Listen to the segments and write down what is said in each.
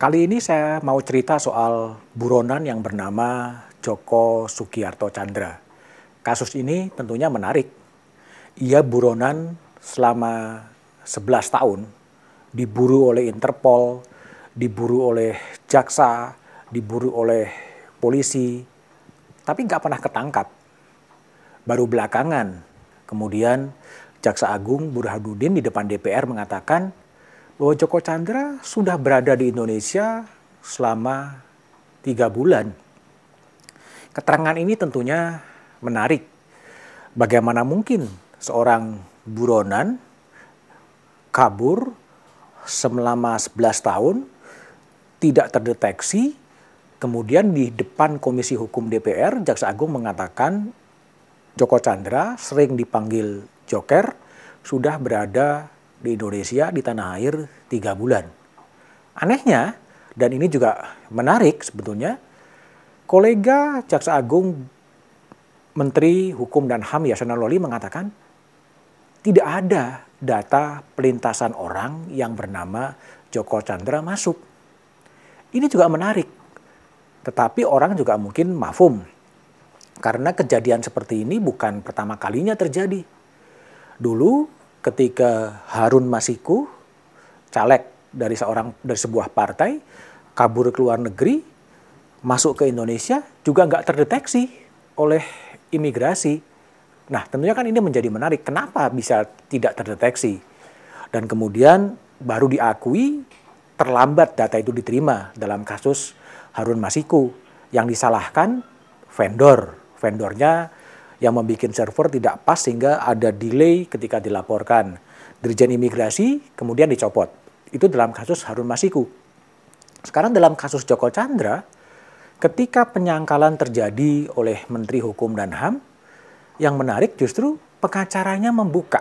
Kali ini saya mau cerita soal buronan yang bernama Joko Sugiarto Chandra. Kasus ini tentunya menarik. Ia buronan selama 11 tahun, diburu oleh Interpol, diburu oleh jaksa, diburu oleh polisi, tapi nggak pernah ketangkap. Baru belakangan, kemudian Jaksa Agung Burhanuddin di depan DPR mengatakan bahwa Joko Chandra sudah berada di Indonesia selama tiga bulan. Keterangan ini tentunya menarik. Bagaimana mungkin seorang buronan kabur selama 11 tahun tidak terdeteksi kemudian di depan Komisi Hukum DPR Jaksa Agung mengatakan Joko Chandra sering dipanggil Joker sudah berada di Indonesia di tanah air tiga bulan. Anehnya, dan ini juga menarik sebetulnya, kolega Jaksa Agung Menteri Hukum dan HAM Yasona Loli mengatakan tidak ada data pelintasan orang yang bernama Joko Chandra masuk. Ini juga menarik. Tetapi orang juga mungkin mafum. Karena kejadian seperti ini bukan pertama kalinya terjadi. Dulu ketika Harun Masiku, caleg dari seorang dari sebuah partai, kabur ke luar negeri, masuk ke Indonesia juga nggak terdeteksi oleh imigrasi. Nah, tentunya kan ini menjadi menarik. Kenapa bisa tidak terdeteksi? Dan kemudian baru diakui terlambat data itu diterima dalam kasus Harun Masiku yang disalahkan vendor. Vendornya yang membuat server tidak pas sehingga ada delay ketika dilaporkan. Dirjen imigrasi kemudian dicopot. Itu dalam kasus Harun Masiku. Sekarang dalam kasus Joko Chandra, ketika penyangkalan terjadi oleh Menteri Hukum dan HAM, yang menarik justru pengacaranya membuka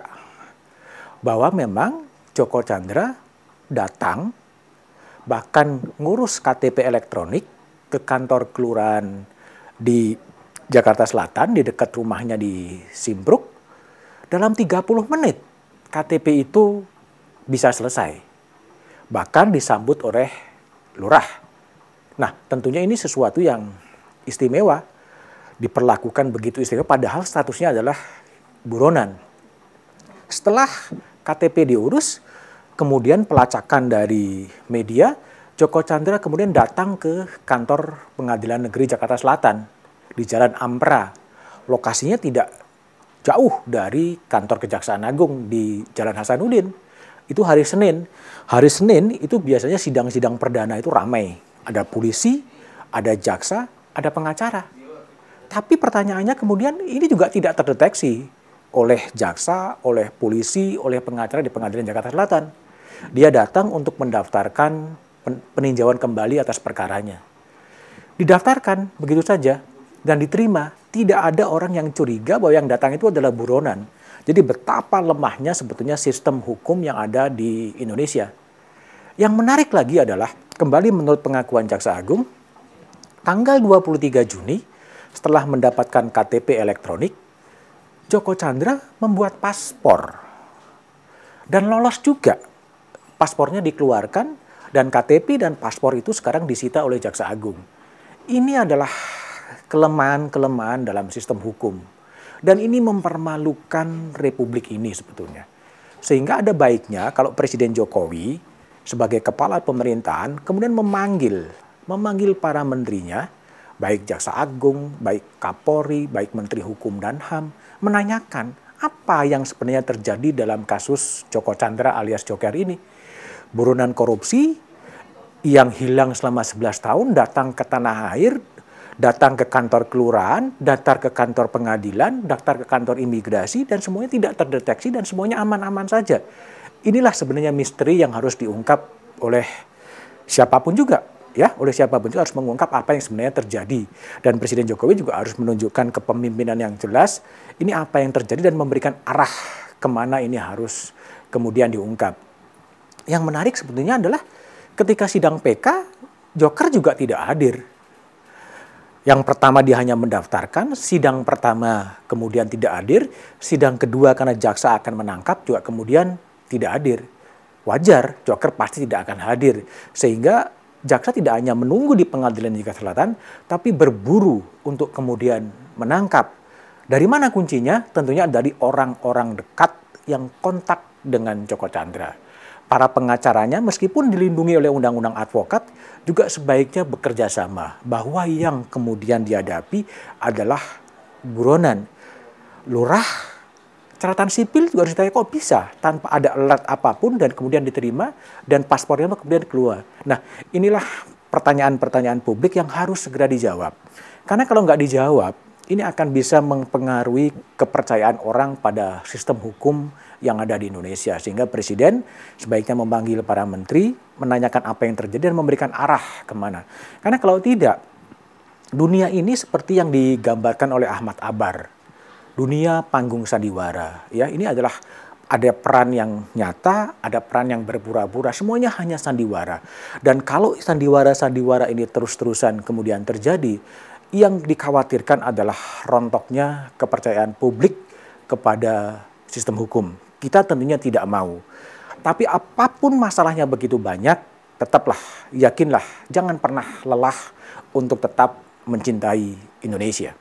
bahwa memang Joko Chandra datang bahkan ngurus KTP elektronik ke kantor kelurahan di Jakarta Selatan di dekat rumahnya di Simpruk dalam 30 menit KTP itu bisa selesai. Bahkan disambut oleh lurah. Nah, tentunya ini sesuatu yang istimewa diperlakukan begitu istimewa padahal statusnya adalah buronan. Setelah KTP diurus, kemudian pelacakan dari media, Joko Chandra kemudian datang ke kantor Pengadilan Negeri Jakarta Selatan di Jalan Ampera. Lokasinya tidak jauh dari kantor Kejaksaan Agung di Jalan Hasanuddin. Itu hari Senin. Hari Senin itu biasanya sidang-sidang perdana itu ramai. Ada polisi, ada jaksa, ada pengacara. Tapi pertanyaannya kemudian ini juga tidak terdeteksi oleh jaksa, oleh polisi, oleh pengacara di Pengadilan Jakarta Selatan. Dia datang untuk mendaftarkan peninjauan kembali atas perkaranya. Didaftarkan begitu saja dan diterima. Tidak ada orang yang curiga bahwa yang datang itu adalah buronan. Jadi betapa lemahnya sebetulnya sistem hukum yang ada di Indonesia. Yang menarik lagi adalah, kembali menurut pengakuan Jaksa Agung, tanggal 23 Juni, setelah mendapatkan KTP elektronik, Joko Chandra membuat paspor. Dan lolos juga. Paspornya dikeluarkan, dan KTP dan paspor itu sekarang disita oleh Jaksa Agung. Ini adalah kelemahan-kelemahan dalam sistem hukum. Dan ini mempermalukan republik ini sebetulnya. Sehingga ada baiknya kalau Presiden Jokowi sebagai kepala pemerintahan kemudian memanggil memanggil para menterinya, baik Jaksa Agung, baik Kapolri, baik Menteri Hukum dan HAM, menanyakan apa yang sebenarnya terjadi dalam kasus Joko Chandra alias Joker ini. Buronan korupsi yang hilang selama 11 tahun datang ke tanah air datang ke kantor kelurahan, daftar ke kantor pengadilan, daftar ke kantor imigrasi, dan semuanya tidak terdeteksi dan semuanya aman-aman saja. Inilah sebenarnya misteri yang harus diungkap oleh siapa pun juga ya. Oleh siapa pun juga harus mengungkap apa yang sebenarnya terjadi. Dan Presiden Jokowi juga harus menunjukkan kepemimpinan yang jelas ini apa yang terjadi dan memberikan arah ke mana ini harus kemudian diungkap. Yang menarik sebetulnya adalah ketika sidang PK Joker juga tidak hadir yang pertama dia hanya mendaftarkan, sidang pertama kemudian tidak hadir, sidang kedua karena jaksa akan menangkap juga kemudian tidak hadir. Wajar, Joker pasti tidak akan hadir. Sehingga jaksa tidak hanya menunggu di pengadilan Jakarta Selatan, tapi berburu untuk kemudian menangkap. Dari mana kuncinya? Tentunya dari orang-orang dekat yang kontak dengan Joko Chandra. Para pengacaranya meskipun dilindungi oleh undang-undang advokat juga sebaiknya bekerja sama bahwa yang kemudian dihadapi adalah buronan. Lurah catatan sipil juga harus ditanya kok bisa tanpa ada alert apa pun dan kemudian diterima dan paspornya kemudian keluar. Nah inilah pertanyaan-pertanyaan publik yang harus segera dijawab. Karena kalau nggak dijawab, ini akan bisa mempengaruhi kepercayaan orang pada sistem hukum yang ada di Indonesia. Sehingga Presiden sebaiknya memanggil para menteri, menanyakan apa yang terjadi dan memberikan arah ke mana. Karena kalau tidak, dunia ini seperti yang digambarkan oleh Ahmad Abar dunia panggung sandiwara. Ya, ini adalah ada peran yang nyata, ada peran yang berpura-pura, semuanya hanya sandiwara. Dan kalau sandiwara-sandiwara ini terus-terusan kemudian terjadi, yang dikhawatirkan adalah rontoknya kepercayaan publik kepada sistem hukum. Kita tentunya tidak mau. Tapi apa pun masalahnya begitu banyak, tetaplah, yakinlah, jangan pernah lelah untuk tetap mencintai Indonesia.